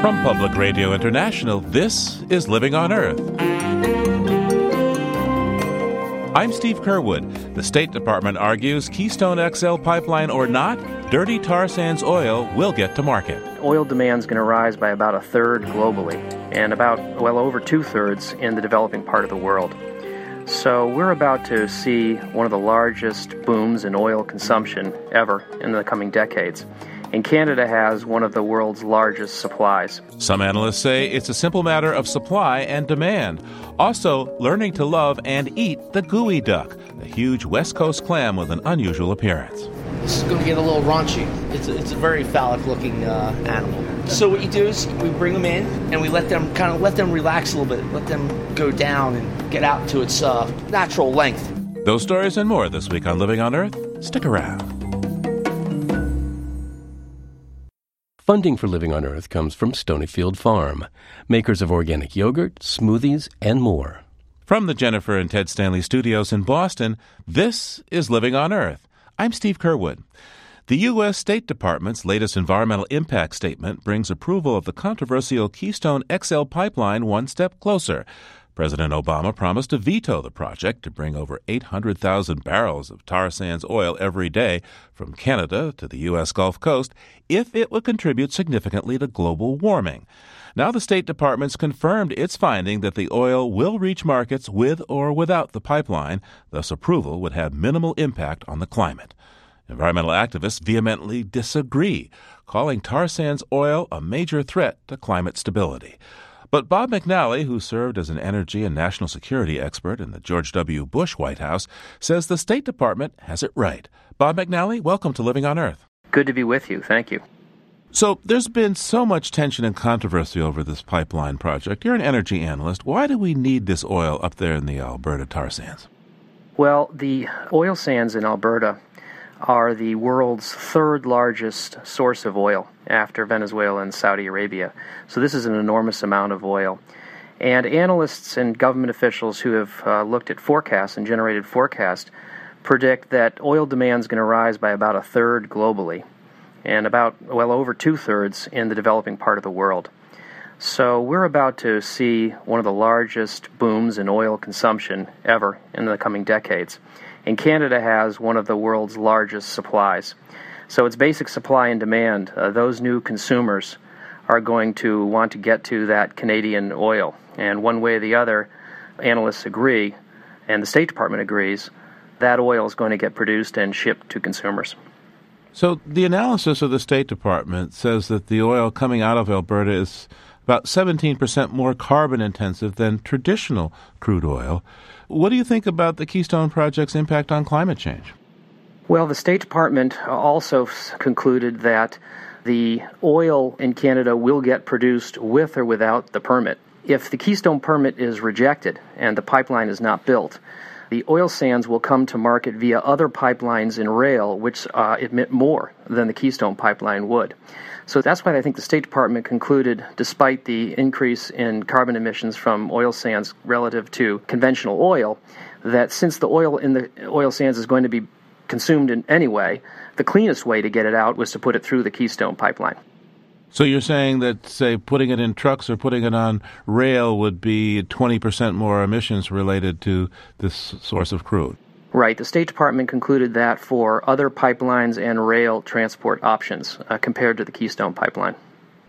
From Public Radio International, this is Living on Earth. I'm Steve Curwood. The State Department argues Keystone XL pipeline or not, dirty tar sands oil will get to market. Oil demand is going to rise by about a third globally and about, well, over two thirds in the developing part of the world. So we're about to see one of the largest booms in oil consumption ever in the coming decades and Canada has one of the world's largest supplies. Some analysts say it's a simple matter of supply and demand. Also, learning to love and eat the geoduck, a huge West Coast clam with an unusual appearance. This is going to get a little raunchy. It's a, it's a very phallic looking uh, animal. So what you do is we bring them in and we let them kind of let them relax a little bit, let them go down and get out to its uh, natural length. Those stories and more this week on Living on Earth. Stick around. Funding for Living on Earth comes from Stonyfield Farm, makers of organic yogurt, smoothies, and more. From the Jennifer and Ted Stanley studios in Boston, this is Living on Earth. I'm Steve Curwood. The U.S. State Department's latest environmental impact statement brings approval of the controversial Keystone XL pipeline one step closer. President Obama promised to veto the project to bring over 800,000 barrels of tar sands oil every day from Canada to the U.S. Gulf Coast if it would contribute significantly to global warming. Now, the State Department's confirmed its finding that the oil will reach markets with or without the pipeline, thus, approval would have minimal impact on the climate. Environmental activists vehemently disagree, calling tar sands oil a major threat to climate stability. But Bob McNally, who served as an energy and national security expert in the George W. Bush White House, says the State Department has it right. Bob McNally, welcome to Living on Earth. Good to be with you. Thank you. So, there's been so much tension and controversy over this pipeline project. You're an energy analyst. Why do we need this oil up there in the Alberta tar sands? Well, the oil sands in Alberta are the world's third largest source of oil after Venezuela and Saudi Arabia. So this is an enormous amount of oil. And analysts and government officials who have uh, looked at forecasts and generated forecasts predict that oil demand is going to rise by about a third globally and about, well, over two thirds in the developing part of the world. So we're about to see one of the largest booms in oil consumption ever in the coming decades and Canada has one of the world's largest supplies. So it's basic supply and demand. Uh, those new consumers are going to want to get to that Canadian oil. And one way or the other, analysts agree, and the State Department agrees, that oil is going to get produced and shipped to consumers. So the analysis of the State Department says that the oil coming out of Alberta is about 17% more carbon intensive than traditional crude oil. What do you think about the Keystone Project's impact on climate change? Well, the State Department also concluded that the oil in Canada will get produced with or without the permit. If the Keystone permit is rejected and the pipeline is not built, the oil sands will come to market via other pipelines and rail, which uh, emit more than the Keystone pipeline would. So that's why I think the State Department concluded, despite the increase in carbon emissions from oil sands relative to conventional oil, that since the oil in the oil sands is going to be consumed in any way, the cleanest way to get it out was to put it through the Keystone pipeline. So you're saying that, say, putting it in trucks or putting it on rail would be 20% more emissions related to this source of crude? Right. The State Department concluded that for other pipelines and rail transport options uh, compared to the Keystone pipeline.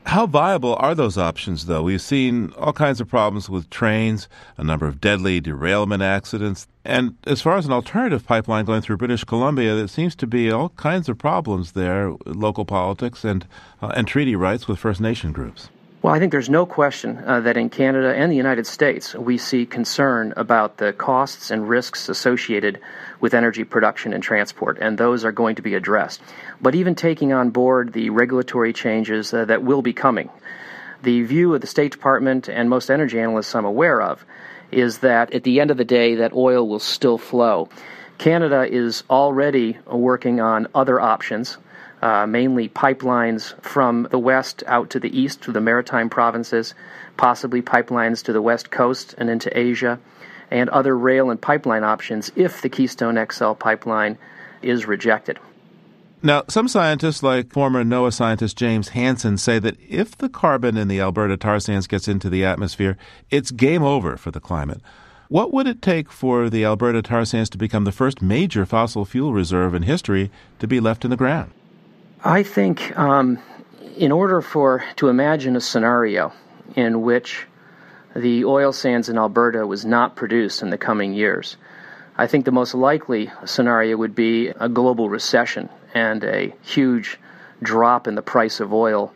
How viable are those options, though? We've seen all kinds of problems with trains, a number of deadly derailment accidents. And as far as an alternative pipeline going through British Columbia, there seems to be all kinds of problems there, local politics and, uh, and treaty rights with First Nation groups. Well, I think there's no question uh, that in Canada and the United States, we see concern about the costs and risks associated with energy production and transport, and those are going to be addressed. But even taking on board the regulatory changes uh, that will be coming, the view of the State Department and most energy analysts I'm aware of is that at the end of the day, that oil will still flow. Canada is already working on other options uh, mainly pipelines from the west out to the east to the maritime provinces, possibly pipelines to the west coast and into Asia, and other rail and pipeline options if the Keystone XL pipeline is rejected. Now, some scientists, like former NOAA scientist James Hansen, say that if the carbon in the Alberta tar sands gets into the atmosphere, it's game over for the climate. What would it take for the Alberta tar sands to become the first major fossil fuel reserve in history to be left in the ground? I think um, in order for to imagine a scenario in which the oil sands in Alberta was not produced in the coming years, I think the most likely scenario would be a global recession and a huge drop in the price of oil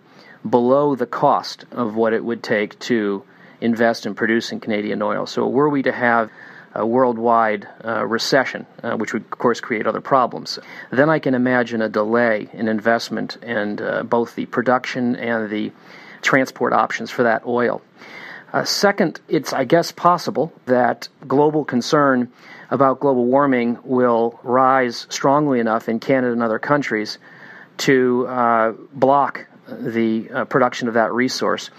below the cost of what it would take to invest in producing Canadian oil. So, were we to have a worldwide uh, recession, uh, which would, of course, create other problems, then I can imagine a delay in investment in uh, both the production and the transport options for that oil. Uh, second, it's, I guess, possible that global concern about global warming will rise strongly enough in Canada and other countries to uh, block the uh, production of that resource.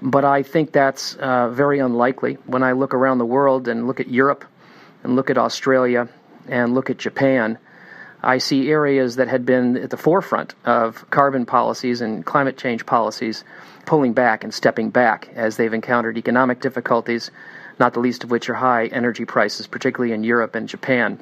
But I think that's uh, very unlikely. When I look around the world and look at Europe and look at Australia and look at Japan, I see areas that had been at the forefront of carbon policies and climate change policies pulling back and stepping back as they've encountered economic difficulties, not the least of which are high energy prices, particularly in Europe and Japan.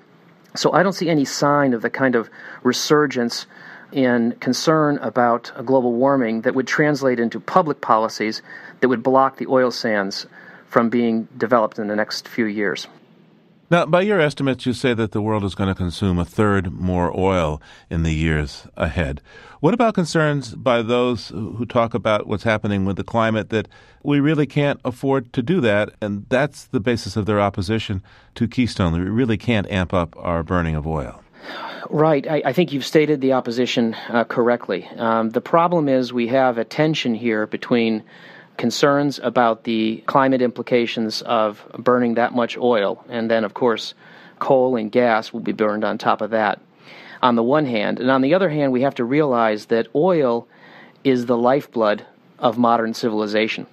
So I don't see any sign of the kind of resurgence in concern about global warming that would translate into public policies that would block the oil sands from being developed in the next few years. Now, by your estimates, you say that the world is going to consume a third more oil in the years ahead. What about concerns by those who talk about what's happening with the climate that we really can't afford to do that? And that's the basis of their opposition to Keystone. We really can't amp up our burning of oil. Right. I, I, think you've stated the opposition uh, correctly. Um, the problem is we have a tension here between concerns about the climate implications of burning that much oil, and then, of course, coal and gas will be burned on top of that, on the one hand. And on the other hand, we have to realize that oil is the lifeblood of modern civilization.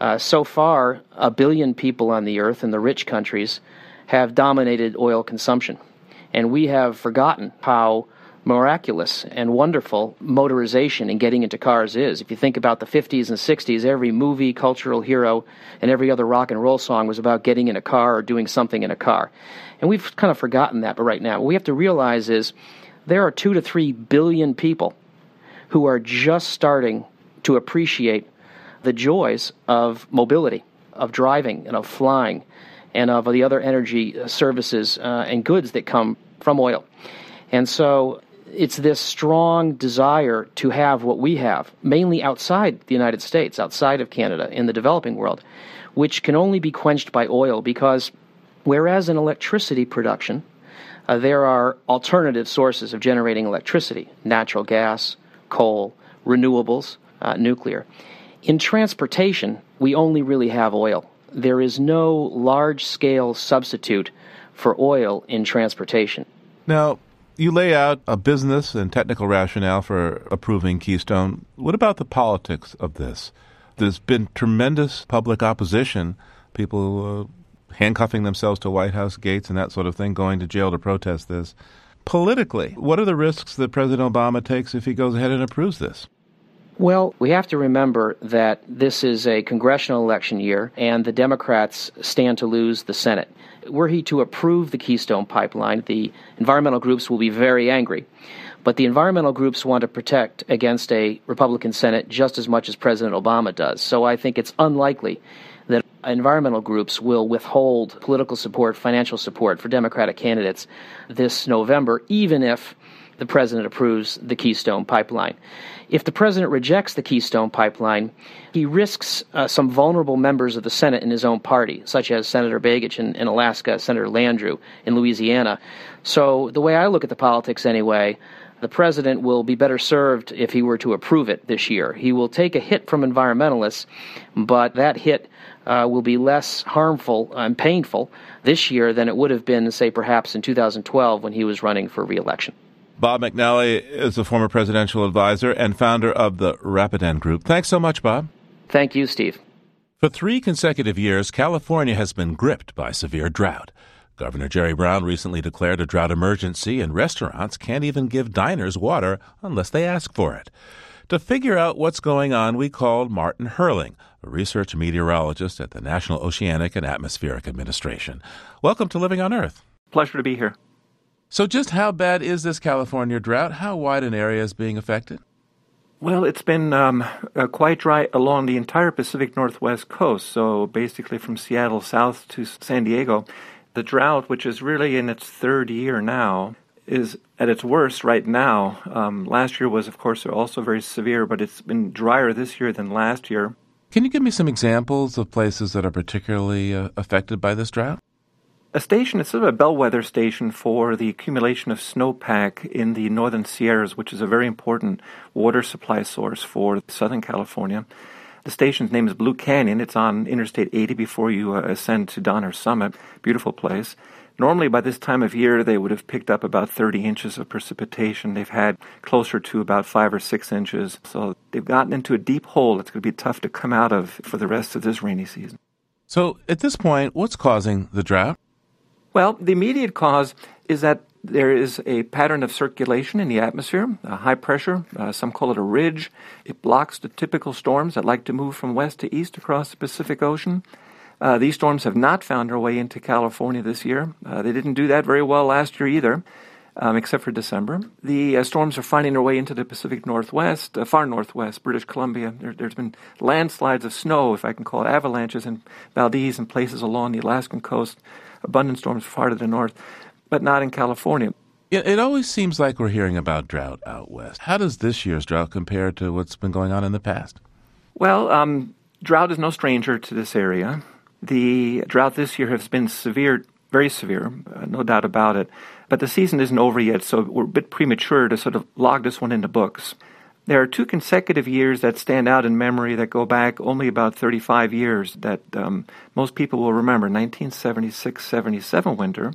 Uh, so far, a billion people on the earth in the rich countries have dominated oil consumption. And we have forgotten how miraculous and wonderful motorization and getting into cars is. If you think about the 50s and 60s, every movie, cultural hero, and every other rock and roll song was about getting in a car or doing something in a car. And we've kind of forgotten that, but right now, what we have to realize is there are two to three billion people who are just starting to appreciate the joys of mobility, of driving, and of flying, and of the other energy services uh, and goods that come from oil. And so it's this strong desire to have what we have, mainly outside the United States, outside of Canada, in the developing world, which can only be quenched by oil because whereas in electricity production, uh, there are alternative sources of generating electricity natural gas, coal, renewables, uh, nuclear. In transportation, we only really have oil. There is no large scale substitute for oil in transportation. Now, you lay out a business and technical rationale for approving Keystone. What about the politics of this? There's been tremendous public opposition, people uh, handcuffing themselves to White House gates and that sort of thing, going to jail to protest this. Politically, what are the risks that President Obama takes if he goes ahead and approves this? Well, we have to remember that this is a congressional election year, and the Democrats stand to lose the Senate. Were he to approve the Keystone Pipeline, the environmental groups will be very angry. But the environmental groups want to protect against a Republican Senate just as much as President Obama does. So I think it's unlikely that environmental groups will withhold political support, financial support for Democratic candidates this November, even if the president approves the Keystone Pipeline. If the president rejects the Keystone Pipeline, he risks uh, some vulnerable members of the Senate in his own party, such as Senator Begich in, in Alaska, Senator Landrieu in Louisiana. So, the way I look at the politics anyway, the president will be better served if he were to approve it this year. He will take a hit from environmentalists, but that hit uh, will be less harmful and painful this year than it would have been, say, perhaps in 2012 when he was running for reelection. Bob McNally is a former presidential advisor and founder of the Rapidan Group. Thanks so much, Bob. Thank you, Steve. For three consecutive years, California has been gripped by severe drought. Governor Jerry Brown recently declared a drought emergency, and restaurants can't even give diners water unless they ask for it. To figure out what's going on, we called Martin Hoerling, a research meteorologist at the National Oceanic and Atmospheric Administration. Welcome to Living on Earth. Pleasure to be here. So, just how bad is this California drought? How wide an area is being affected? Well, it's been um, uh, quite dry along the entire Pacific Northwest coast, so basically from Seattle south to San Diego. The drought, which is really in its third year now, is at its worst right now. Um, last year was, of course, also very severe, but it's been drier this year than last year. Can you give me some examples of places that are particularly uh, affected by this drought? A station, it's sort of a bellwether station for the accumulation of snowpack in the northern Sierras, which is a very important water supply source for Southern California. The station's name is Blue Canyon. It's on Interstate 80 before you uh, ascend to Donner Summit. Beautiful place. Normally, by this time of year, they would have picked up about 30 inches of precipitation. They've had closer to about five or six inches. So they've gotten into a deep hole that's going to be tough to come out of for the rest of this rainy season. So, at this point, what's causing the drought? Well, the immediate cause is that there is a pattern of circulation in the atmosphere, a high pressure. Uh, some call it a ridge. It blocks the typical storms that like to move from west to east across the Pacific Ocean. Uh, these storms have not found their way into California this year. Uh, they didn't do that very well last year either, um, except for December. The uh, storms are finding their way into the Pacific Northwest, uh, far northwest, British Columbia. There, has been landslides of snow, if I can call it avalanches, in Valdez and places along the Alaskan coast. Abundant storms far to the north but not in California. It always seems like we're hearing about drought out west. How does this year's drought compare to what's been going on in the past? Well, um, drought is no stranger to this area. The drought this year has been severe, very severe, uh, no doubt about it. But the season isn't over yet, so we're a bit premature to sort of log this one into books. There are two consecutive years that stand out in memory that go back only about 35 years that um, most people will remember 1976 77 winter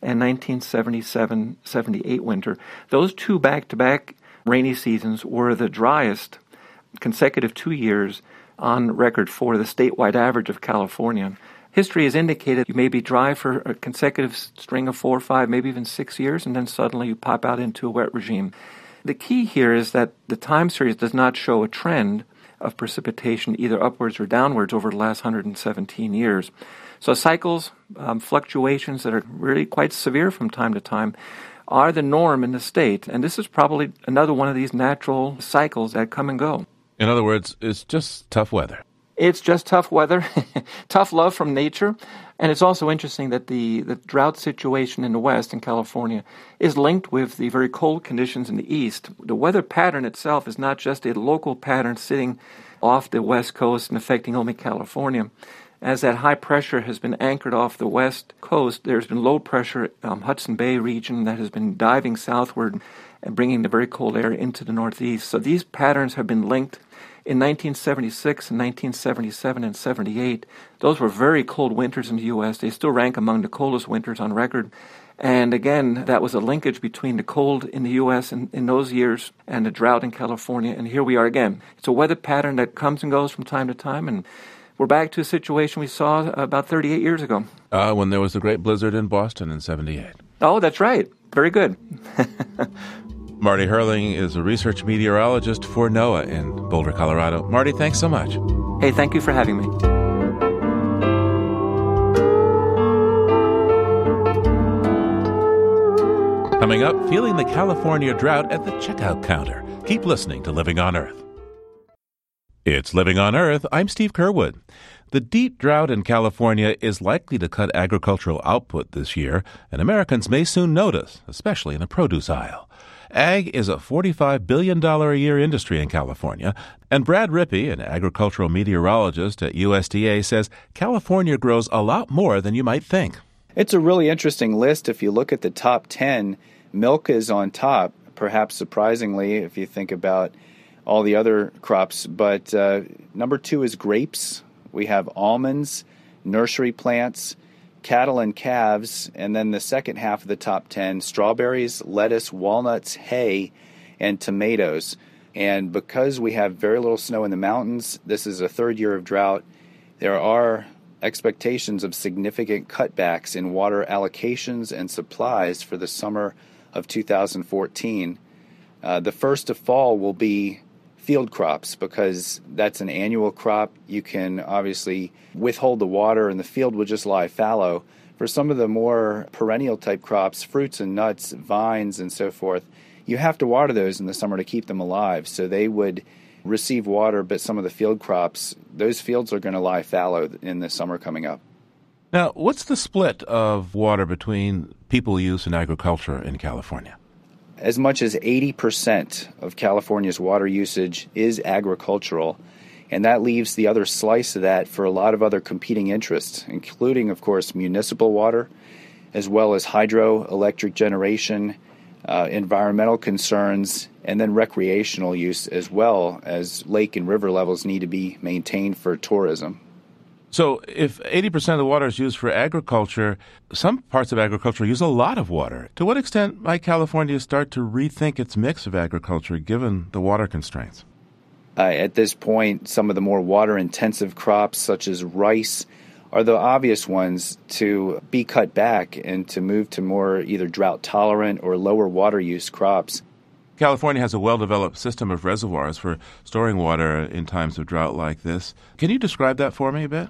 and 1977 78 winter. Those two back to back rainy seasons were the driest consecutive two years on record for the statewide average of California. History has indicated you may be dry for a consecutive string of four, or five, maybe even six years, and then suddenly you pop out into a wet regime. The key here is that the time series does not show a trend of precipitation either upwards or downwards over the last 117 years. So cycles, um, fluctuations that are really quite severe from time to time, are the norm in the state. And this is probably another one of these natural cycles that come and go. In other words, it's just tough weather. It's just tough weather, tough love from nature. And it's also interesting that the, the drought situation in the West, in California, is linked with the very cold conditions in the East. The weather pattern itself is not just a local pattern sitting off the West Coast and affecting only California as that high pressure has been anchored off the west coast, there's been low pressure um, Hudson Bay region that has been diving southward and bringing the very cold air into the northeast. So these patterns have been linked. In 1976 and 1977 and 78, those were very cold winters in the U.S. They still rank among the coldest winters on record. And again, that was a linkage between the cold in the U.S. in, in those years and the drought in California. And here we are again. It's a weather pattern that comes and goes from time to time. And we're back to a situation we saw about 38 years ago. Uh, when there was the great blizzard in Boston in 78. Oh, that's right. Very good. Marty Hoerling is a research meteorologist for NOAA in Boulder, Colorado. Marty, thanks so much. Hey, thank you for having me. Coming up, feeling the California drought at the checkout counter. Keep listening to Living on Earth. It's Living on Earth. I'm Steve Curwood. The deep drought in California is likely to cut agricultural output this year, and Americans may soon notice, especially in the produce aisle. Ag is a $45 billion a year industry in California, and Brad Rippey, an agricultural meteorologist at USDA, says California grows a lot more than you might think. It's a really interesting list. If you look at the top 10, milk is on top, perhaps surprisingly, if you think about all the other crops. But uh, number two is grapes. We have almonds, nursery plants, cattle and calves, and then the second half of the top 10 strawberries, lettuce, walnuts, hay, and tomatoes. And because we have very little snow in the mountains, this is a third year of drought. There are expectations of significant cutbacks in water allocations and supplies for the summer of 2014. Uh, the first to fall will be field crops because that's an annual crop. You can obviously withhold the water and the field will just lie fallow. For some of the more perennial type crops, fruits and nuts, vines, and so forth, you have to water those in the summer to keep them alive. So they would receive water, but some of the field crops, those fields are going to lie fallow in the summer coming up. Now, what's the split of water between people use and agriculture in California? As much as 80% of California's water usage is agricultural, and that leaves the other slice of that for a lot of other competing interests, including, of course, municipal water, as well as hydroelectric generation, uh, environmental concerns, and then recreational use as well as lake and river levels need to be maintained for tourism. So, if 80% of the water is used for agriculture, some parts of agriculture use a lot of water. To what extent might California start to rethink its mix of agriculture given the water constraints? Uh, at this point, some of the more water intensive crops, such as rice, are the obvious ones to be cut back and to move to more either drought tolerant or lower water use crops. California has a well developed system of reservoirs for storing water in times of drought like this. Can you describe that for me a bit?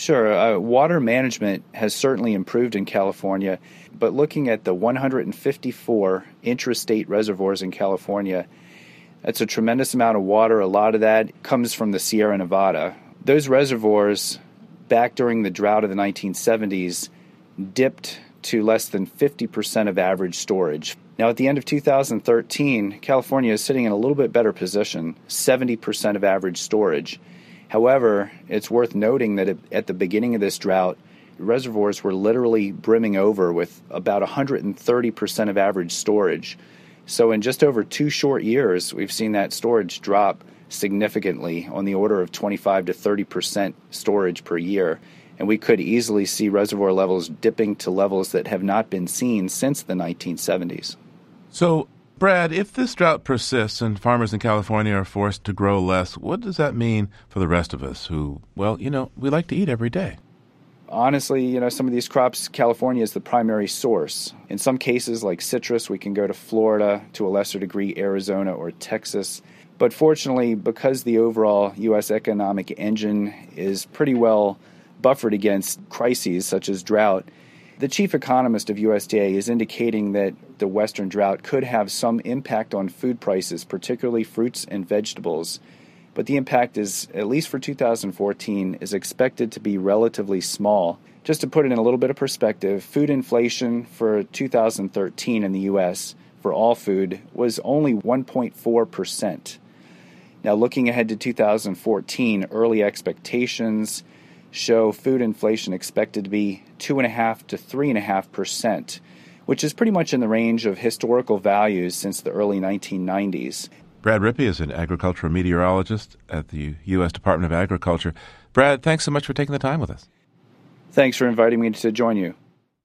Sure. Uh, water management has certainly improved in California, but looking at the 154 intrastate reservoirs in California, that's a tremendous amount of water. A lot of that comes from the Sierra Nevada. Those reservoirs, back during the drought of the 1970s, dipped to less than 50% of average storage. Now, at the end of 2013, California is sitting in a little bit better position 70% of average storage. However, it's worth noting that at the beginning of this drought, reservoirs were literally brimming over with about 130% of average storage. So, in just over two short years, we've seen that storage drop significantly on the order of 25 to 30% storage per year. And we could easily see reservoir levels dipping to levels that have not been seen since the 1970s. So, Brad, if this drought persists and farmers in California are forced to grow less, what does that mean for the rest of us who, well, you know, we like to eat every day? Honestly, you know, some of these crops, California is the primary source. In some cases, like citrus, we can go to Florida, to a lesser degree, Arizona or Texas. But fortunately, because the overall U.S. economic engine is pretty well buffered against crises such as drought, the chief economist of USDA is indicating that the Western drought could have some impact on food prices, particularly fruits and vegetables. But the impact is, at least for 2014, is expected to be relatively small. Just to put it in a little bit of perspective, food inflation for 2013 in the U.S. for all food was only 1.4%. Now, looking ahead to 2014, early expectations show food inflation expected to be 2.5 to 3.5 percent, which is pretty much in the range of historical values since the early 1990s. Brad Rippey is an agricultural meteorologist at the U.S. Department of Agriculture. Brad, thanks so much for taking the time with us. Thanks for inviting me to join you.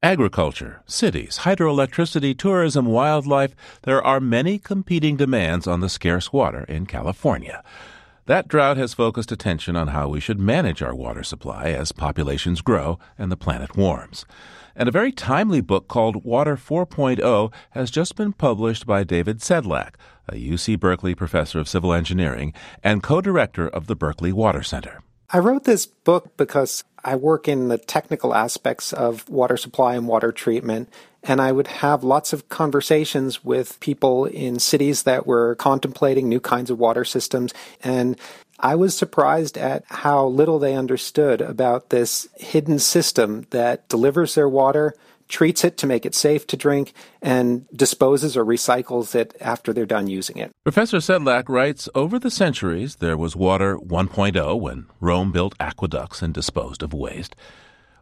Agriculture, cities, hydroelectricity, tourism, wildlife, there are many competing demands on the scarce water in California. That drought has focused attention on how we should manage our water supply as populations grow and the planet warms. And a very timely book called Water 4.0 has just been published by David Sedlak, a UC Berkeley professor of civil engineering and co director of the Berkeley Water Center. I wrote this book because I work in the technical aspects of water supply and water treatment, and I would have lots of conversations with people in cities that were contemplating new kinds of water systems. And I was surprised at how little they understood about this hidden system that delivers their water, treats it to make it safe to drink, and disposes or recycles it after they're done using it. Professor Sedlak writes Over the centuries, there was Water 1.0 when Rome built aqueducts and disposed of waste.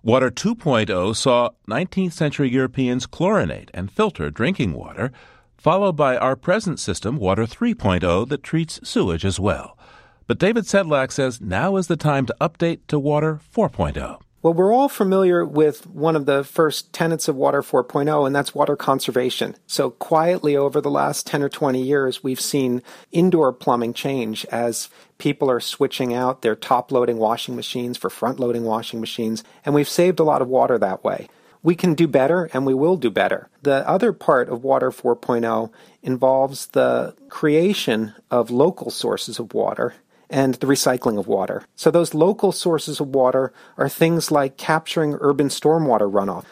Water 2.0 saw 19th century Europeans chlorinate and filter drinking water, followed by our present system, Water 3.0, that treats sewage as well. But David Sedlak says now is the time to update to Water 4.0. Well, we're all familiar with one of the first tenets of Water 4.0, and that's water conservation. So, quietly over the last 10 or 20 years, we've seen indoor plumbing change as people are switching out their top loading washing machines for front loading washing machines, and we've saved a lot of water that way. We can do better, and we will do better. The other part of Water 4.0 involves the creation of local sources of water and the recycling of water. So, those local sources of water are things like capturing urban stormwater runoff.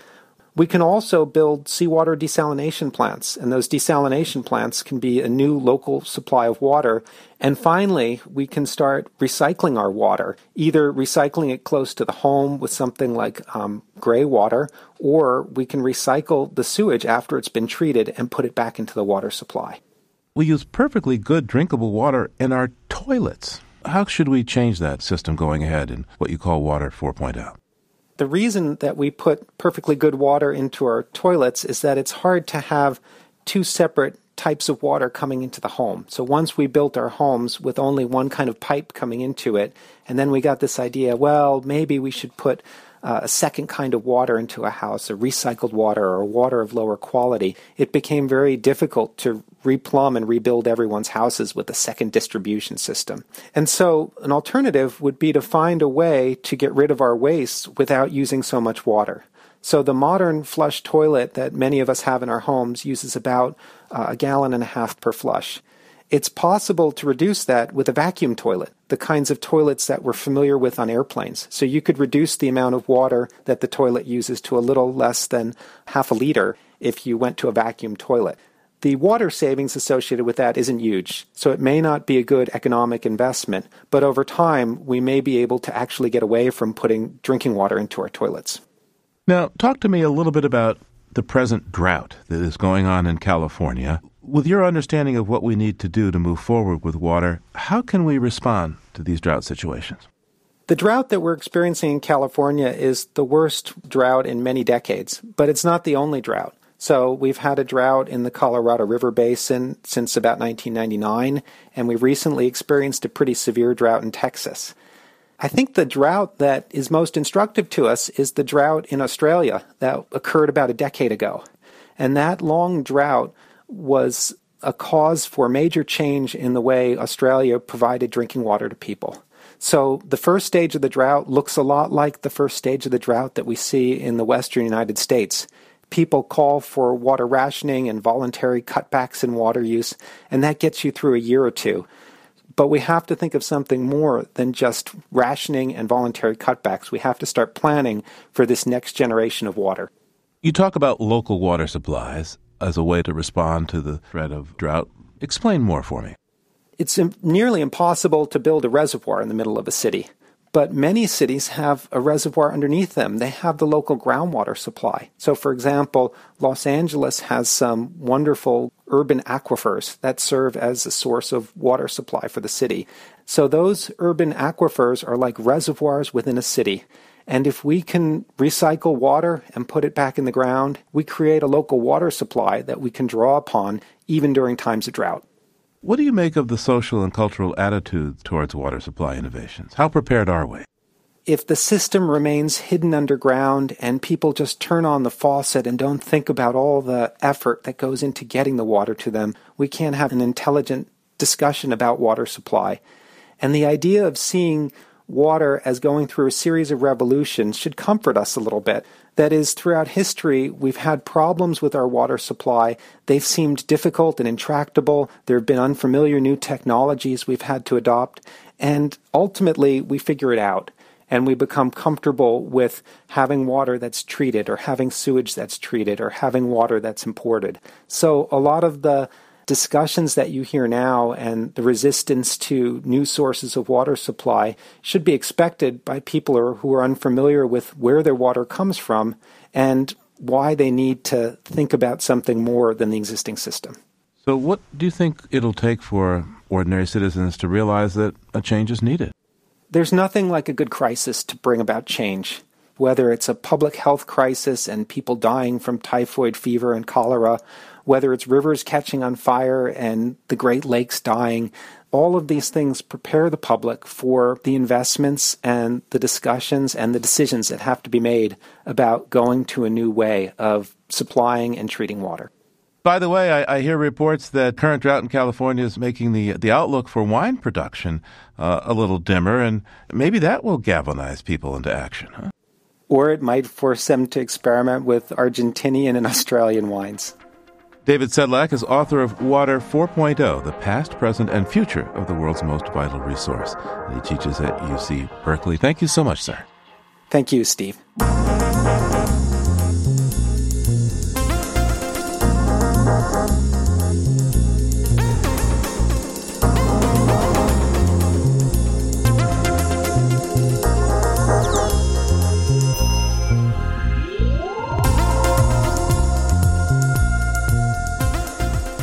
We can also build seawater desalination plants, and those desalination plants can be a new local supply of water. And finally, we can start recycling our water, either recycling it close to the home with something like um, gray water, or we can recycle the sewage after it's been treated and put it back into the water supply. We use perfectly good drinkable water in our toilets. How should we change that system going ahead in what you call Water 4.0? The reason that we put perfectly good water into our toilets is that it's hard to have two separate types of water coming into the home. So once we built our homes with only one kind of pipe coming into it, and then we got this idea, well, maybe we should put uh, a second kind of water into a house, a recycled water or water of lower quality, it became very difficult to replumb and rebuild everyone's houses with a second distribution system. And so, an alternative would be to find a way to get rid of our waste without using so much water. So, the modern flush toilet that many of us have in our homes uses about uh, a gallon and a half per flush. It's possible to reduce that with a vacuum toilet, the kinds of toilets that we're familiar with on airplanes. So you could reduce the amount of water that the toilet uses to a little less than half a liter if you went to a vacuum toilet. The water savings associated with that isn't huge, so it may not be a good economic investment, but over time we may be able to actually get away from putting drinking water into our toilets. Now, talk to me a little bit about the present drought that is going on in California. With your understanding of what we need to do to move forward with water, how can we respond to these drought situations? The drought that we're experiencing in California is the worst drought in many decades, but it's not the only drought. So we've had a drought in the Colorado River Basin since about 1999, and we recently experienced a pretty severe drought in Texas. I think the drought that is most instructive to us is the drought in Australia that occurred about a decade ago. And that long drought was a cause for major change in the way Australia provided drinking water to people. So the first stage of the drought looks a lot like the first stage of the drought that we see in the western United States. People call for water rationing and voluntary cutbacks in water use, and that gets you through a year or two. But we have to think of something more than just rationing and voluntary cutbacks. We have to start planning for this next generation of water. You talk about local water supplies as a way to respond to the threat of drought. Explain more for me. It's nearly impossible to build a reservoir in the middle of a city, but many cities have a reservoir underneath them. They have the local groundwater supply. So, for example, Los Angeles has some wonderful urban aquifers that serve as a source of water supply for the city. So, those urban aquifers are like reservoirs within a city. And if we can recycle water and put it back in the ground, we create a local water supply that we can draw upon even during times of drought. What do you make of the social and cultural attitude towards water supply innovations? How prepared are we? If the system remains hidden underground and people just turn on the faucet and don't think about all the effort that goes into getting the water to them, we can't have an intelligent discussion about water supply. And the idea of seeing water as going through a series of revolutions should comfort us a little bit. That is, throughout history, we've had problems with our water supply. They've seemed difficult and intractable. There have been unfamiliar new technologies we've had to adopt. And ultimately, we figure it out and we become comfortable with having water that's treated or having sewage that's treated or having water that's imported. So, a lot of the discussions that you hear now and the resistance to new sources of water supply should be expected by people who are unfamiliar with where their water comes from and why they need to think about something more than the existing system. So, what do you think it'll take for ordinary citizens to realize that a change is needed? There's nothing like a good crisis to bring about change whether it's a public health crisis and people dying from typhoid fever and cholera, whether it's rivers catching on fire and the Great Lakes dying, all of these things prepare the public for the investments and the discussions and the decisions that have to be made about going to a new way of supplying and treating water. By the way, I, I hear reports that current drought in California is making the the outlook for wine production uh, a little dimmer, and maybe that will galvanize people into action. Huh? Or it might force them to experiment with Argentinian and Australian wines. David Sedlak is author of Water 4.0 The Past, Present, and Future of the World's Most Vital Resource. And he teaches at UC Berkeley. Thank you so much, sir. Thank you, Steve.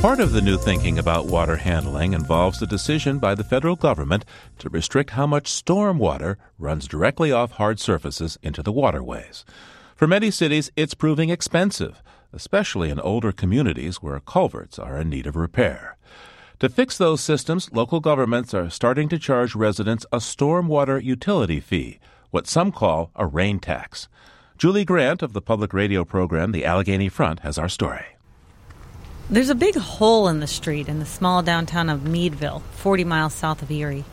Part of the new thinking about water handling involves the decision by the federal government to restrict how much storm water runs directly off hard surfaces into the waterways. For many cities, it's proving expensive, especially in older communities where culverts are in need of repair. To fix those systems, local governments are starting to charge residents a stormwater utility fee, what some call a rain tax. Julie Grant of the public radio program The Allegheny Front has our story. There's a big hole in the street in the small downtown of Meadville, 40 miles south of Erie.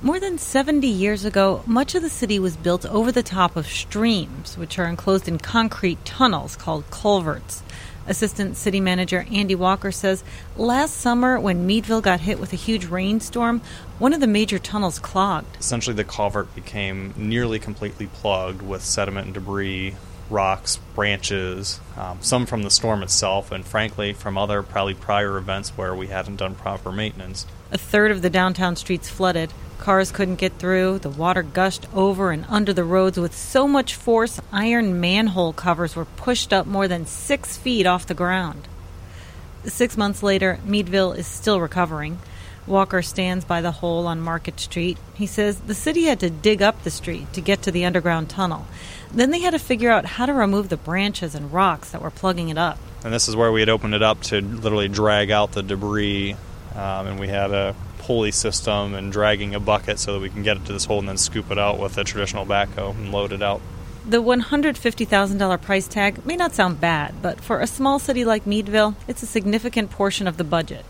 More than 70 years ago, much of the city was built over the top of streams, which are enclosed in concrete tunnels called culverts. Assistant City Manager Andy Walker says last summer, when Meadville got hit with a huge rainstorm, one of the major tunnels clogged. Essentially, the culvert became nearly completely plugged with sediment and debris rocks, branches, um, some from the storm itself, and frankly from other probably prior events where we hadn't done proper maintenance. A third of the downtown streets flooded. Cars couldn't get through. The water gushed over and under the roads with so much force, iron manhole covers were pushed up more than six feet off the ground. Six months later, Meadville is still recovering. Walker stands by the hole on Market Street. He says the city had to dig up the street to get to the underground tunnel. Then they had to figure out how to remove the branches and rocks that were plugging it up. And this is where we had opened it up to literally drag out the debris. Um, and we had a pulley system and dragging a bucket so that we can get it to this hole and then scoop it out with a traditional backhoe and load it out. The $150,000 price tag may not sound bad, but for a small city like Meadville, it's a significant portion of the budget.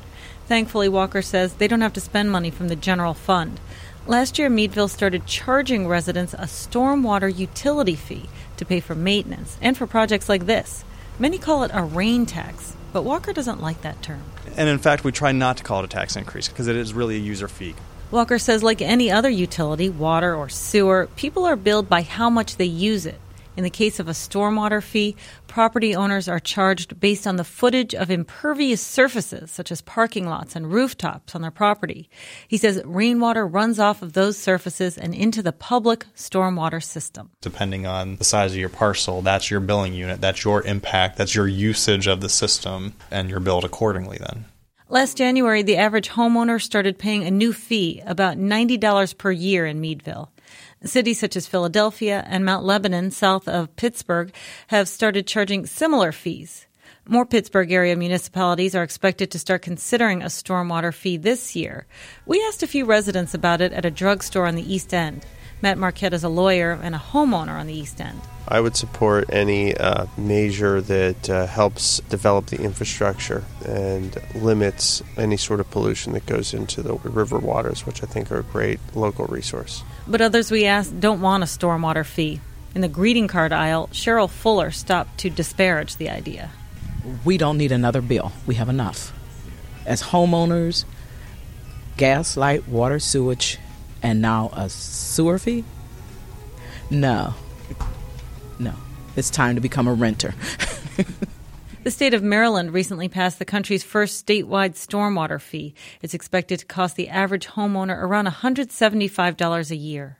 Thankfully, Walker says they don't have to spend money from the general fund. Last year, Meadville started charging residents a stormwater utility fee to pay for maintenance and for projects like this. Many call it a rain tax, but Walker doesn't like that term. And in fact, we try not to call it a tax increase because it is really a user fee. Walker says, like any other utility, water or sewer, people are billed by how much they use it. In the case of a stormwater fee, property owners are charged based on the footage of impervious surfaces, such as parking lots and rooftops on their property. He says rainwater runs off of those surfaces and into the public stormwater system. Depending on the size of your parcel, that's your billing unit, that's your impact, that's your usage of the system, and you're billed accordingly then. Last January, the average homeowner started paying a new fee, about $90 per year in Meadville. Cities such as Philadelphia and Mount Lebanon, south of Pittsburgh, have started charging similar fees. More Pittsburgh area municipalities are expected to start considering a stormwater fee this year. We asked a few residents about it at a drugstore on the East End. Matt Marquette is a lawyer and a homeowner on the East End. I would support any uh, measure that uh, helps develop the infrastructure and limits any sort of pollution that goes into the river waters, which I think are a great local resource. But others we asked don't want a stormwater fee. In the greeting card aisle, Cheryl Fuller stopped to disparage the idea. We don't need another bill. We have enough. As homeowners, gas, light, water, sewage, and now a sewer fee? No. No. It's time to become a renter. The state of Maryland recently passed the country's first statewide stormwater fee. It's expected to cost the average homeowner around $175 a year.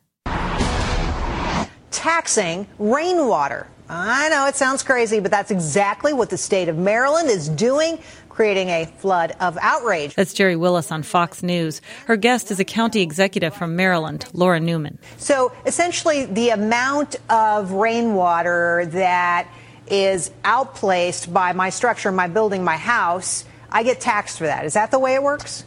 Taxing rainwater. I know it sounds crazy, but that's exactly what the state of Maryland is doing, creating a flood of outrage. That's Gerri Willis on Fox News. Her guest is a county executive from Maryland, Laura Neuman. So essentially, the amount of rainwater that is outplaced by my structure, my building, my house, I get taxed for that. Is that the way it works?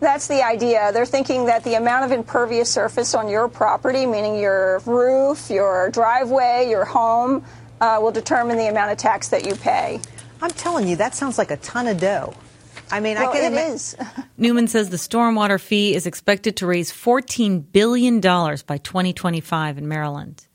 That's the idea. They're thinking that the amount of impervious surface on your property, meaning your roof, your driveway, your home, uh, will determine the amount of tax that you pay. I'm telling you, that sounds like a ton of dough. I mean, well, I can it ima- is. Neuman says the stormwater fee is expected to raise $14 billion by 2025 in Maryland.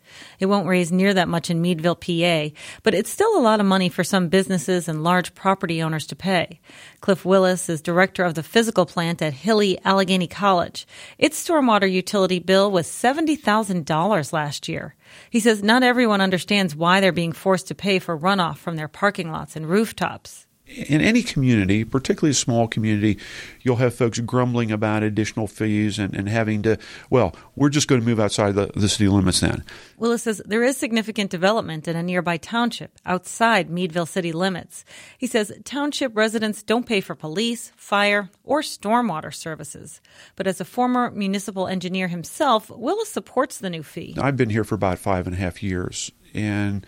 It won't raise near that much in Meadville, PA, but it's still a lot of money for some businesses and large property owners to pay. Cliff Willis is director of the physical plant at Hilly Allegheny College. Its stormwater utility bill was $70,000 last year. He says not everyone understands why they're being forced to pay for runoff from their parking lots and rooftops in any community, particularly a small community, you'll have folks grumbling about additional fees and, and having to, well, we're just going to move outside the, the city limits then. Willis says there is significant development in a nearby township outside Meadville city limits. He says township residents don't pay for police, fire, or stormwater services. But as a former municipal engineer himself, Willis supports the new fee. I've been here for about five and a half years, and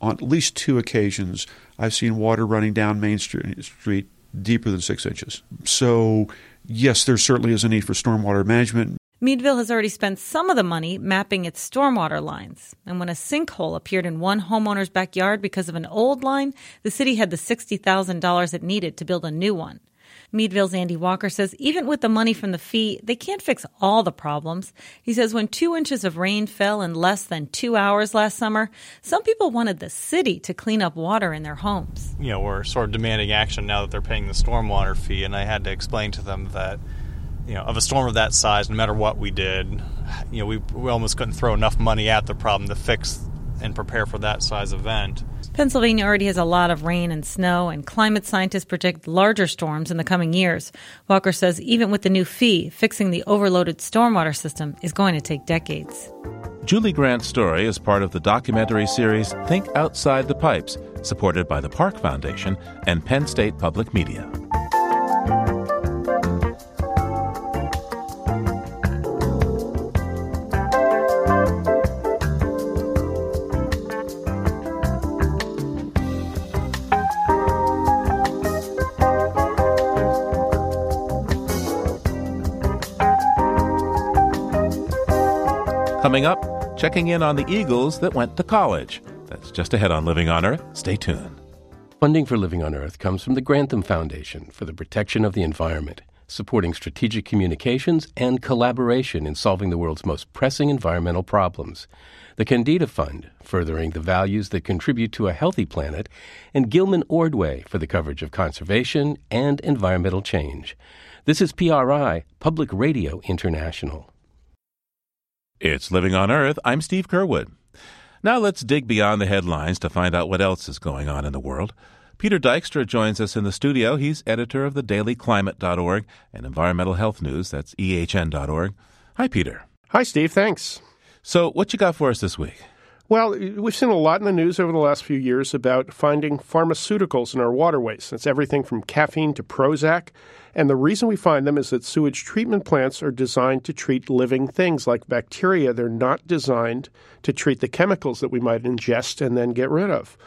on at least two occasions, I've seen water running down Main Street deeper than six inches. So, yes, there certainly is a need for stormwater management. Meadville has already spent some of the money mapping its stormwater lines. And when a sinkhole appeared in one homeowner's backyard because of an old line, the city had the $60,000 it needed to build a new one. Meadville's Andy Walker says even with the money from the fee, they can't fix all the problems. He says when two inches of rain fell in less than two hours last summer, some people wanted the city to clean up water in their homes. You know, we're sort of demanding action now that they're paying the stormwater fee, and I had to explain to them that you know, of a storm of that size, no matter what we did, you know, we, we almost couldn't throw enough money at the problem to fix and prepare for that size event. Pennsylvania already has a lot of rain and snow, and climate scientists predict larger storms in the coming years. Walker says even with the new fee, fixing the overloaded stormwater system is going to take decades. Julie Grant's story is part of the documentary series Think Outside the Pipes, supported by the Park Foundation and Penn State Public Media. Coming up, checking in on the Eagles that went to college. That's just ahead on Living on Earth. Stay tuned. Funding for Living on Earth comes from the Grantham Foundation for the Protection of the Environment, supporting strategic communications and collaboration in solving the world's most pressing environmental problems. The Kendeda Fund, furthering the values that contribute to a healthy planet, and Gilman Ordway for the coverage of conservation and environmental change. This is PRI, Public Radio International. It's Living on Earth. I'm Steve Curwood. Now let's dig beyond the headlines to find out what else is going on in the world. Peter Dykstra joins us in the studio. He's editor of the dailyclimate.org and environmental health news. That's ehn.org. Hi, Peter. Hi, Steve. Thanks. So, what you got for us this week? Well, we've seen a lot in the news over the last few years about finding pharmaceuticals in our waterways. It's everything from caffeine to Prozac. And the reason we find them is that sewage treatment plants are designed to treat living things like bacteria. They're not designed to treat the chemicals that we might ingest and then get rid of.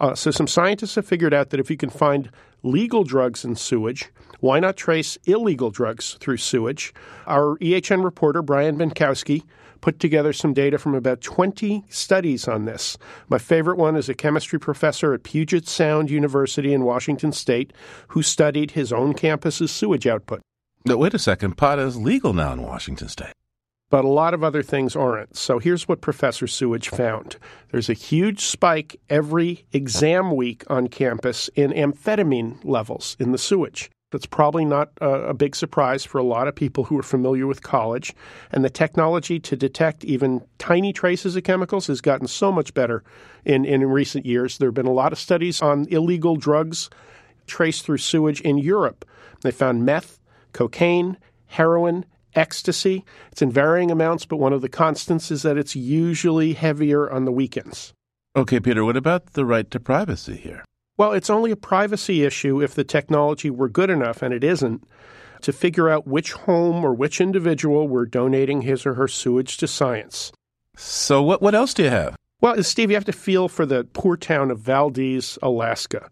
Uh, so, some scientists have figured out that if you can find legal drugs in sewage, why not trace illegal drugs through sewage? Our EHN reporter, Brian Bienkowski, put together some data from about 20 studies on this. My favorite one is a chemistry professor at Puget Sound University in Washington State who studied his own campus's sewage output. Now, wait a second. Pot is legal now in Washington State. But a lot of other things aren't. So here's what Professor Sewage found there's a huge spike every exam week on campus in amphetamine levels in the sewage. That's probably not a, big surprise for a lot of people who are familiar with college. And the technology to detect even tiny traces of chemicals has gotten so much better in, in recent years. There have been a lot of studies on illegal drugs traced through sewage in Europe. They found meth, cocaine, heroin, ecstasy. It's in varying amounts, but one of the constants is that it's usually heavier on the weekends. Okay, Peter, what about the right to privacy here? Well, it's only a privacy issue if the technology were good enough, and it isn't, to figure out which home or which individual were donating his or her sewage to science. So, what, what else do you have? Well, Steve, you have to feel for the poor town of Valdez, Alaska.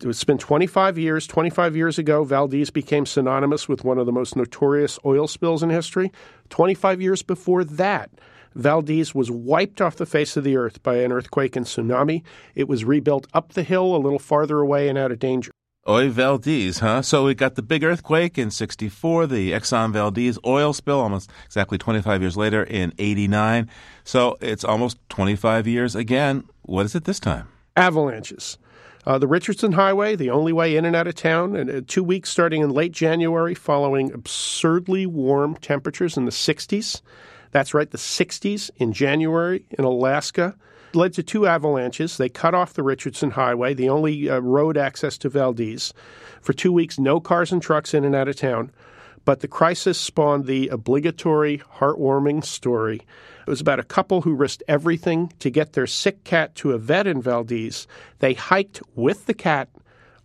It's been 25 years. 25 years ago, Valdez became synonymous with one of the most notorious oil spills in history. 25 years before that, Valdez was wiped off the face of the earth by an earthquake and tsunami. It was rebuilt up the hill a little farther away and out of danger. Oy Valdez, huh? So we got the big earthquake in 64, the Exxon Valdez oil spill almost exactly 25 years later in 89. So it's almost 25 years again. What is it this time? Avalanches. Uh, the Richardson Highway, the only way in and out of town, and uh, two weeks starting in late January following absurdly warm temperatures in the 60s. That's right, the 60s in January in Alaska led to two avalanches. They cut off the Richardson Highway, the only uh, road access to Valdez. For two weeks, no cars and trucks in and out of town. But the crisis spawned the obligatory, heartwarming story. It was about a couple who risked everything to get their sick cat to a vet in Valdez. They hiked with the cat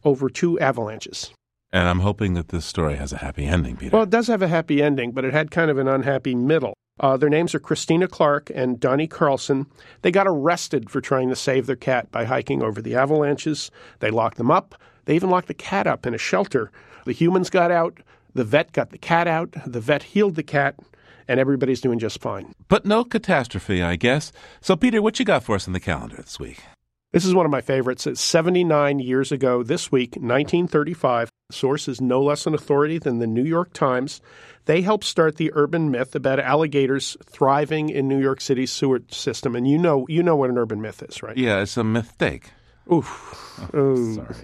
over two avalanches. And I'm hoping that this story has a happy ending, Peter. Well, it does have a happy ending, but it had kind of an unhappy middle. Uh, their names are Christina Clark and Donnie Carlson. They got arrested for trying to save their cat by hiking over the avalanches. They locked them up. They even locked the cat up in a shelter. The humans got out. The vet got the cat out. The vet healed the cat, and everybody's doing just fine. But no catastrophe, I guess. So, Peter, what you got for us in the calendar this week? This is one of my favorites. It's 79 years ago this week, 1935. The source is no less an authority than the New York Times. They helped start the urban myth about alligators thriving in New York City's sewer system. And you know, you know what an urban myth is, right? Yeah, it's a mistake. Oof. Oh, sorry.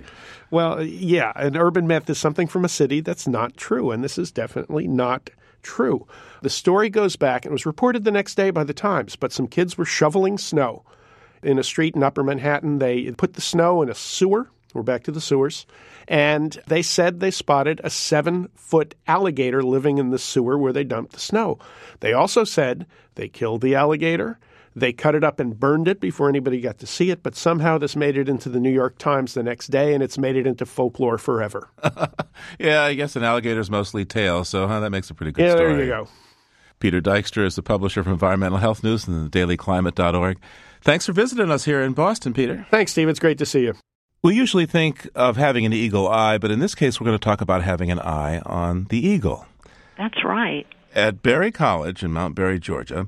Well, yeah, an urban myth is something from a city that's not true, and this is definitely not true. The story goes back and was reported the next day by the Times, but some kids were shoveling snow in a street in Upper Manhattan. They put the snow in a sewer. We're back to the sewers. And they said they spotted a seven foot alligator living in the sewer where they dumped the snow. They also said they killed the alligator. They cut it up and burned it before anybody got to see it, but somehow this made it into the New York Times the next day, and it's made it into folklore forever. yeah, I guess an alligator's mostly tail, so huh, that makes a pretty good yeah, story. there you go. Peter Dykstra is the publisher of Environmental Health News and thedailyclimate.org. Thanks for visiting us here in Boston, Peter. Thanks, Steve. It's great to see you. We usually think of having an eagle eye, but in this case, we're going to talk about having an eye on the eagle. That's right. At Berry College in Mount Berry, Georgia,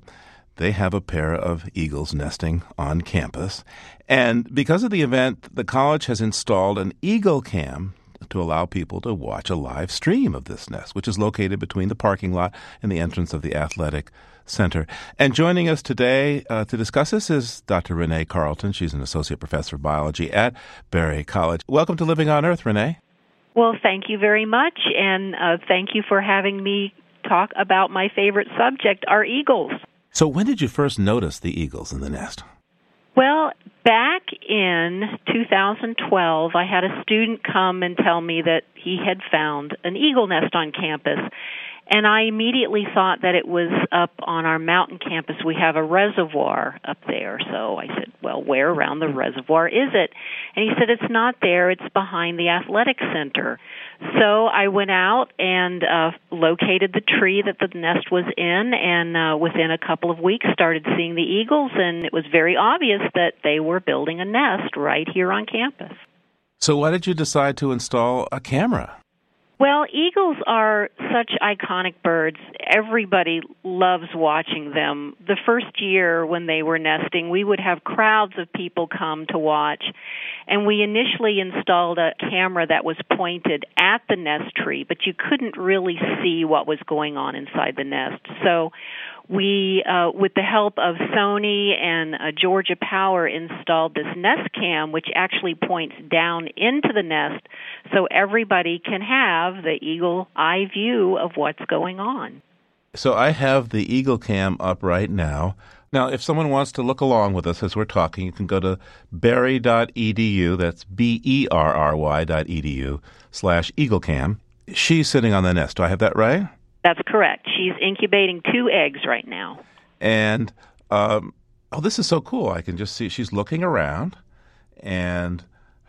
they have a pair of eagles nesting on campus. And because of the event, the college has installed an eagle cam to allow people to watch a live stream of this nest, which is located between the parking lot and the entrance of the athletic center. And joining us today uh, to discuss this is Dr. Renee Carlton. She's an associate professor of biology at Berry College. Welcome to Living on Earth, Renee. Well, thank you very much, and uh, thank you for having me talk about my favorite subject, our eagles. So, when did you first notice the eagles in the nest? Well, back in 2012, I had a student come and tell me that he had found an eagle nest on campus. And I immediately thought that it was up on our mountain campus. We have a reservoir up there. So I said, Well, where around the reservoir is it? And he said, It's not there, it's behind the athletic center. So I went out and uh, located the tree that the nest was in, and uh, within a couple of weeks started seeing the eagles, and it was very obvious that they were building a nest right here on campus. So, why did you decide to install a camera? Well, eagles are such iconic birds. Everybody loves watching them. The first year when they were nesting, we would have crowds of people come to watch. And we initially installed a camera that was pointed at the nest tree, but you couldn't really see what was going on inside the nest. So we, uh, with the help of Sony and uh, Georgia Power, installed this Nest Cam, which actually points down into the nest, so everybody can have the eagle eye view of what's going on. So I have the Eagle Cam up right now. Now, if someone wants to look along with us as we're talking, you can go to berry.edu. That's B E R R Y dot edu slash EagleCam. She's sitting on the nest. Do I have that right? That's correct. She's incubating two eggs right now. And um, oh, this is so cool! I can just see she's looking around, and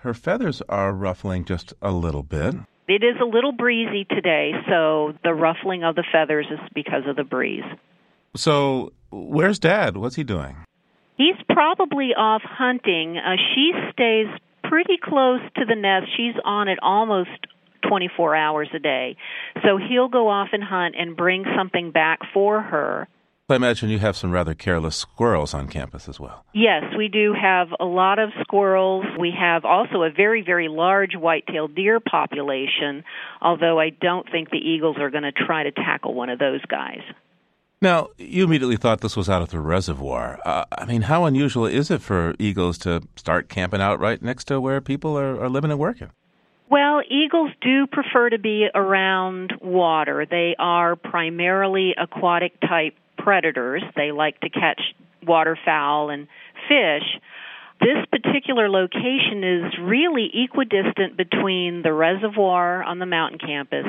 her feathers are ruffling just a little bit. It is a little breezy today, so the ruffling of the feathers is because of the breeze. So, where's Dad? What's he doing? He's probably off hunting. Uh, she stays pretty close to the nest. She's on it almost 24 hours a day. So he'll go off and hunt and bring something back for her. I imagine you have some rather careless squirrels on campus as well. Yes, we do have a lot of squirrels. We have also a very, very large white-tailed deer population, although I don't think the eagles are going to try to tackle one of those guys. Now, you immediately thought this was out of the reservoir. Uh, I mean, how unusual is it for eagles to start camping out right next to where people are, are living and working? Well, eagles do prefer to be around water. They are primarily aquatic type predators. They like to catch waterfowl and fish. This particular location is really equidistant between the reservoir on the mountain campus.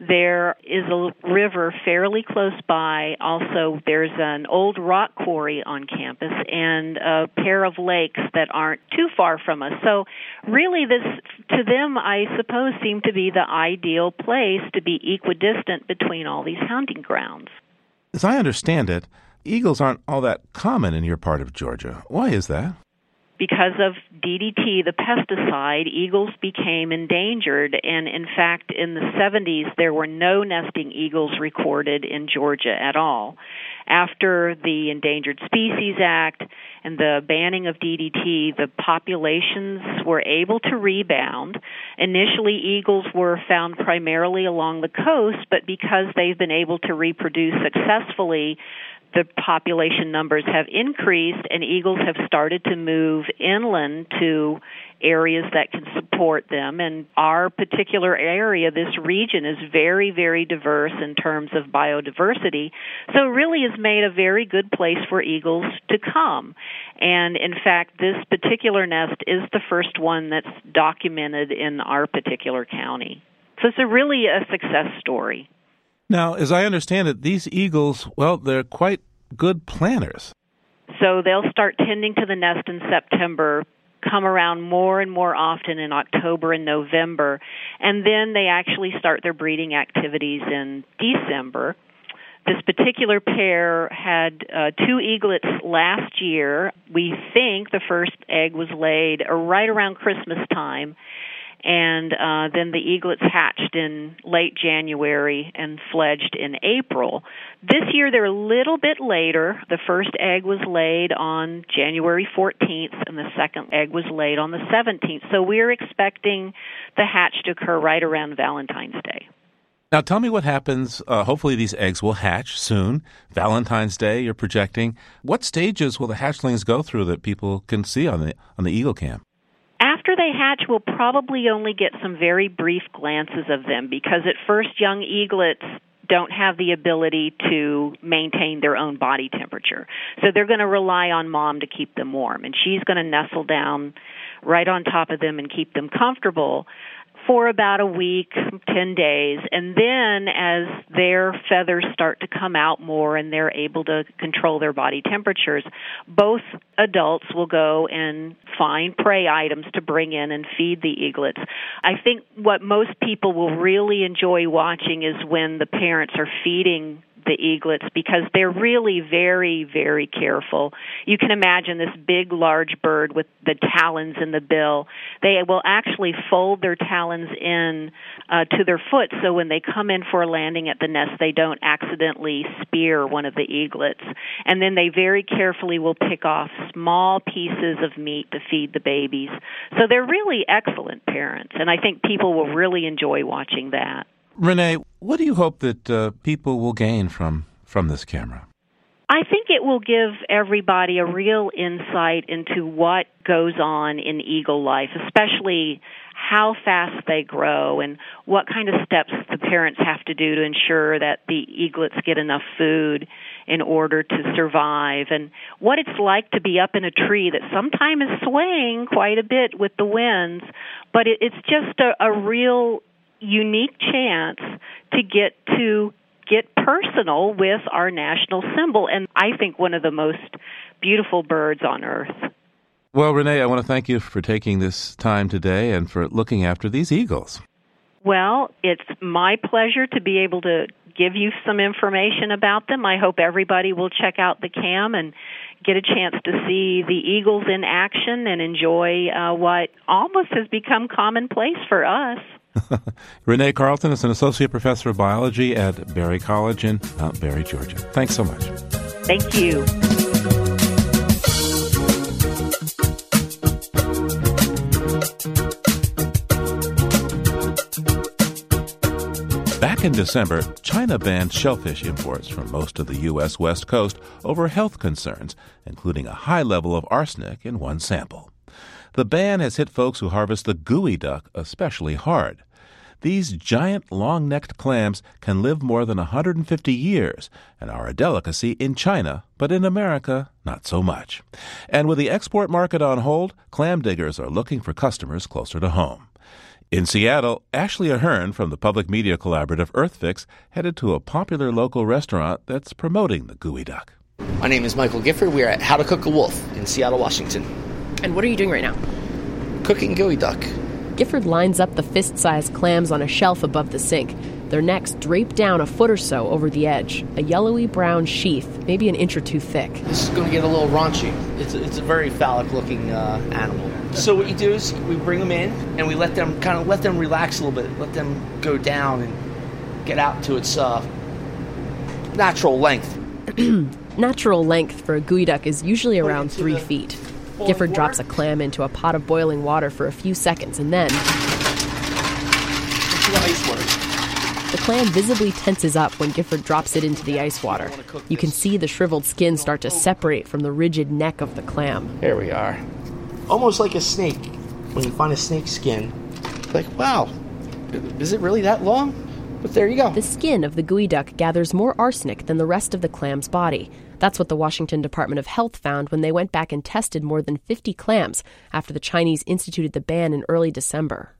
There is a river fairly close by. Also, there's an old rock quarry on campus and a pair of lakes that aren't too far from us. So, really, this to them, I suppose, seemed to be the ideal place to be equidistant between all these hunting grounds. As I understand it, eagles aren't all that common in your part of Georgia. Why is that? Because of DDT, the pesticide, eagles became endangered, and in fact, in the 70s, there were no nesting eagles recorded in Georgia at all. After the Endangered Species Act and the banning of DDT, the populations were able to rebound. Initially, eagles were found primarily along the coast, but because they've been able to reproduce successfully, the population numbers have increased and eagles have started to move inland to areas that can support them. And our particular area this region is very very diverse in terms of biodiversity. So it really has made a very good place for eagles to come. And in fact this particular nest is the first one that's documented in our particular county. So it's a really a success story now, as I understand it, these eagles, well, they're quite good planners. So they'll start tending to the nest in September, come around more and more often in October and November, and then they actually start their breeding activities in December. This particular pair had uh, two eaglets last year. We think the first egg was laid right around Christmas time, and uh, then the eaglets hatched in late January and fledged in April. This year they're a little bit later. The first egg was laid on January 14th, and the second egg was laid on the 17th. So we're expecting the hatch to occur right around Valentine's Day. Now, tell me what happens. Uh, hopefully, these eggs will hatch soon. Valentine's Day, you're projecting. What stages will the hatchlings go through that people can see on the on the Eagle Cam? After they hatch, we'll probably only get some very brief glances of them because at first young eaglets don't have the ability to maintain their own body temperature. So they're going to rely on mom to keep them warm and she's going to nestle down right on top of them and keep them comfortable for about a week, 10 days, and then as their feathers start to come out more and they're able to control their body temperatures, both adults will go and find prey items to bring in and feed the eaglets. I think what most people will really enjoy watching is when the parents are feeding the eaglets because they're really very, very careful. You can imagine this big, large bird with the talons in the bill. They will actually fold their talons in uh, to their foot so when they come in for a landing at the nest, they don't accidentally spear one of the eaglets. And then they very carefully will pick off small pieces of meat to feed the babies. So they're really excellent parents, and I think people will really enjoy watching that. Renee, what do you hope that uh, people will gain from from this camera? I think it will give everybody a real insight into what goes on in eagle life, especially how fast they grow and what kind of steps the parents have to do to ensure that the eaglets get enough food in order to survive and what it's like to be up in a tree that sometimes is swaying quite a bit with the winds but it, it's just a, a real unique chance to get to get personal with our national symbol and I think one of the most beautiful birds on earth. Well, Renee, I want to thank you for taking this time today and for looking after these eagles. Well, it's my pleasure to be able to give you some information about them. I hope everybody will check out the cam and get a chance to see the eagles in action and enjoy uh, what almost has become commonplace for us. Renee Carlton is an associate professor of biology at Berry College in Mount Berry, Georgia. Thanks so much. Thank you. Back in December, China banned shellfish imports from most of the U.S. West Coast over health concerns, including a high level of arsenic in one sample. The ban has hit folks who harvest the geoduck especially hard. These giant, long necked clams can live more than 150 years and are a delicacy in China, but in America, not so much. And with the export market on hold, clam diggers are looking for customers closer to home. In Seattle, Ashley Ahern from the public media collaborative EarthFix headed to a popular local restaurant that's promoting the geoduck. My name is Michael Gifford. We are at How to Cook a Wolf in Seattle, Washington. And what are you doing right now? Cooking geoduck. Gifford lines up the fist sized clams on a shelf above the sink, their necks draped down a foot or so over the edge, a yellowy brown sheath, maybe an inch or two thick. This is going to get a little raunchy. It's a, it's a very phallic looking uh, animal. So what you do is we bring them in and we let them kind of let them relax a little bit, let them go down and get out to its uh, natural length. natural length for a geoduck is usually around three feet. Gifford drops a clam into a pot of boiling water for a few seconds and then. The clam visibly tenses up when Gifford drops it into the ice water. You can see the shriveled skin start to oh. separate from the rigid neck of the clam. Here we are. Almost like a snake. When you find a snake skin, like, wow, is it really that long? But there you go. The skin of the geoduck gathers more arsenic than the rest of the clam's body. That's what the Washington Department of Health found when they went back and tested more than 50 clams after the Chinese instituted the ban in early December.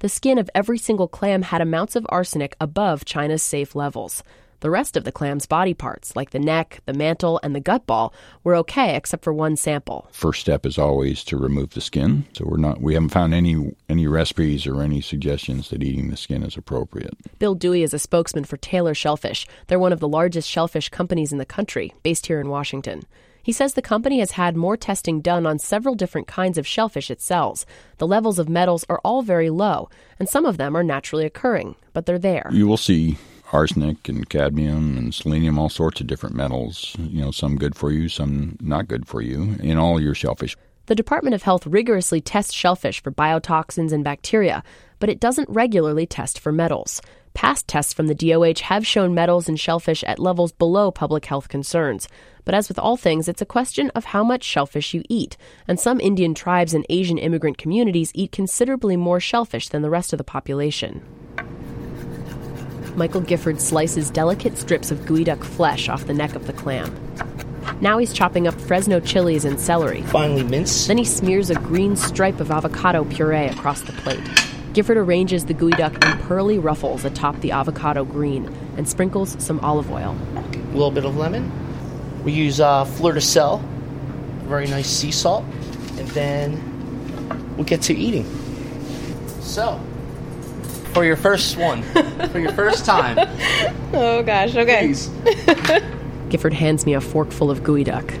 The skin of every single clam had amounts of arsenic above China's safe levels. The rest of the clam's body parts, like the neck, the mantle, and the gut ball, were okay except for one sample. First step is always to remove the skin. So we're not we haven't found any any recipes or any suggestions that eating the skin is appropriate. Bill Dewey is a spokesman for Taylor Shellfish. They're one of the largest shellfish companies in the country, based here in Washington. He says the company has had more testing done on several different kinds of shellfish it sells. The levels of metals are all very low, and some of them are naturally occurring, but they're there. You will see arsenic and cadmium and selenium, all sorts of different metals, you know, some good for you, some not good for you, in all your shellfish. The Department of Health rigorously tests shellfish for biotoxins and bacteria, but it doesn't regularly test for metals. Past tests from the DOH have shown metals in shellfish at levels below public health concerns. But as with all things, it's a question of how much shellfish you eat. And some Indian tribes and Asian immigrant communities eat considerably more shellfish than the rest of the population. Michael Gifford slices delicate strips of geoduck flesh off the neck of the clam. Now he's chopping up Fresno chilies and celery. Finely minced. Then he smears a green stripe of avocado puree across the plate. Gifford arranges the geoduck in pearly ruffles atop the avocado green and sprinkles some olive oil. A little bit of lemon. We use uh, fleur de sel, very nice sea salt, and then we'll get to eating. So, for your first one, for your first time. Oh gosh, okay. Please. Gifford hands me a forkful of geoduck.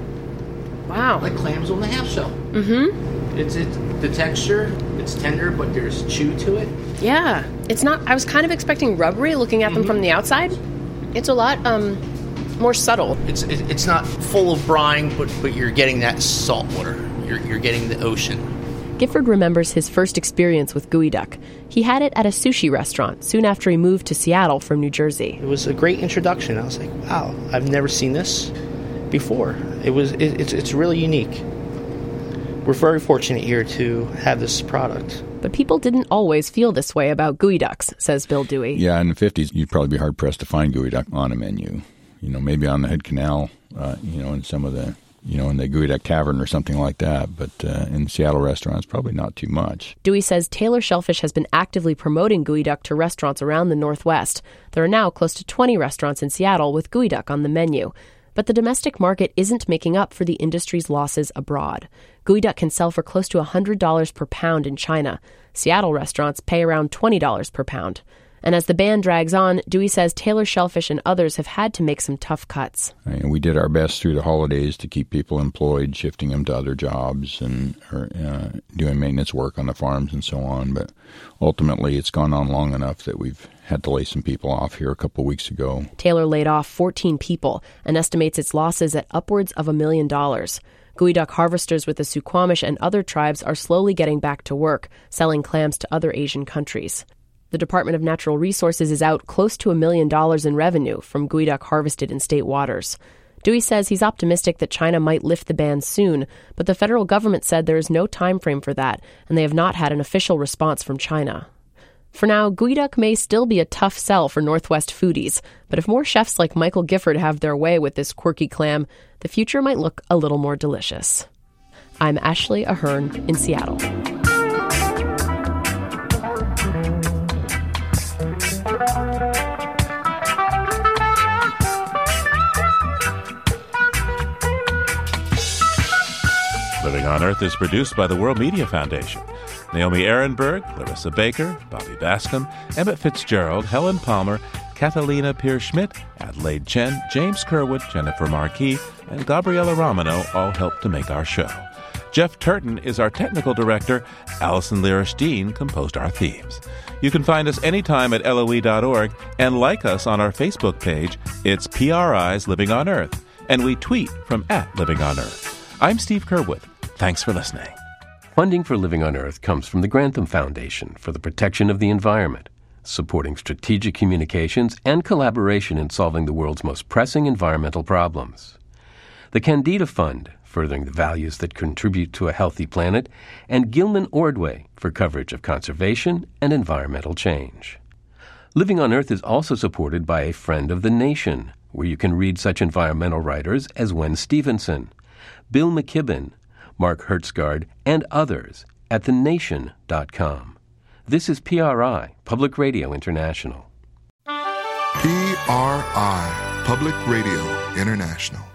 Wow. Like clams on the half shell. Mm-hmm. It's it, the texture, it's tender, but there's chew to it. Yeah. It's not I was kind of expecting rubbery looking at them Mm-hmm. from the outside. It's a lot um more subtle. It's it, it's not full of brine, but but you're getting that salt water. You're you're getting the ocean. Gifford remembers his first experience with geoduck. He had it at a sushi restaurant soon after he moved to Seattle from New Jersey. It was a great introduction. I was like, wow, I've never seen this before. It was it, it's it's really unique. We're very fortunate here to have this product. But people didn't always feel this way about geoducks, says Bill Dewey. Yeah, in the 50s, you'd probably be hard pressed to find geoduck on a menu. You know, maybe on the Hood Canal, uh, you know, in some of the, you know, in the Geoduck Tavern or something like that. But uh, in Seattle restaurants, probably not too much. Dewey says Taylor Shellfish has been actively promoting geoduck to restaurants around the Northwest. There are now close to 20 restaurants in Seattle with geoduck on the menu. But the domestic market isn't making up for the industry's losses abroad. Geoduck can sell for close to $100 per pound in China. Seattle restaurants pay around $20 per pound. And as the ban drags on, Dewey says Taylor Shellfish and others have had to make some tough cuts. And we did our best through the holidays to keep people employed, shifting them to other jobs and or, uh, doing maintenance work on the farms and so on. But ultimately, it's gone on long enough that we've had to lay some people off here a couple weeks ago. Taylor laid off 14 people and estimates its losses at upwards of a million dollars. Geoduck harvesters with the Suquamish and other tribes are slowly getting back to work, selling clams to other Asian countries. The Department of Natural Resources is out close to a million dollars in revenue from geoduck harvested in state waters. Dewey says he's optimistic that China might lift the ban soon, but the federal government said there is no time frame for that, and they have not had an official response from China. For now, geoduck may still be a tough sell for Northwest foodies, but if more chefs like Michael Gifford have their way with this quirky clam, the future might look a little more delicious. I'm Ashley Ahern in Seattle. On Earth is produced by the World Media Foundation. Naomi Arenberg, Larissa Baker, Bobby Bascomb, Emmett Fitzgerald, Helen Palmer, Catalina Pierce Schmidt, Adelaide Chen, James Curwood, Jennifer Marquis, and Gabriella Romano all helped to make our show. Jeff Turton is our technical director. Allison Lirish Dean composed our themes. You can find us anytime at loe.org and like us on our Facebook page. It's PRI's Living on Earth, and we tweet from at Living on Earth. I'm Steve Curwood. Thanks for listening. Funding for Living on Earth comes from the Grantham Foundation for the Protection of the Environment, supporting strategic communications and collaboration in solving the world's most pressing environmental problems. The Kendeda Fund, furthering the values that contribute to a healthy planet, and Gilman Ordway for coverage of conservation and environmental change. Living on Earth is also supported by a friend of the nation, where you can read such environmental writers as Wen Stephenson, Bill McKibben, Mark Hertsgaard, and others at thenation.com. This is PRI, Public Radio International. PRI, Public Radio International.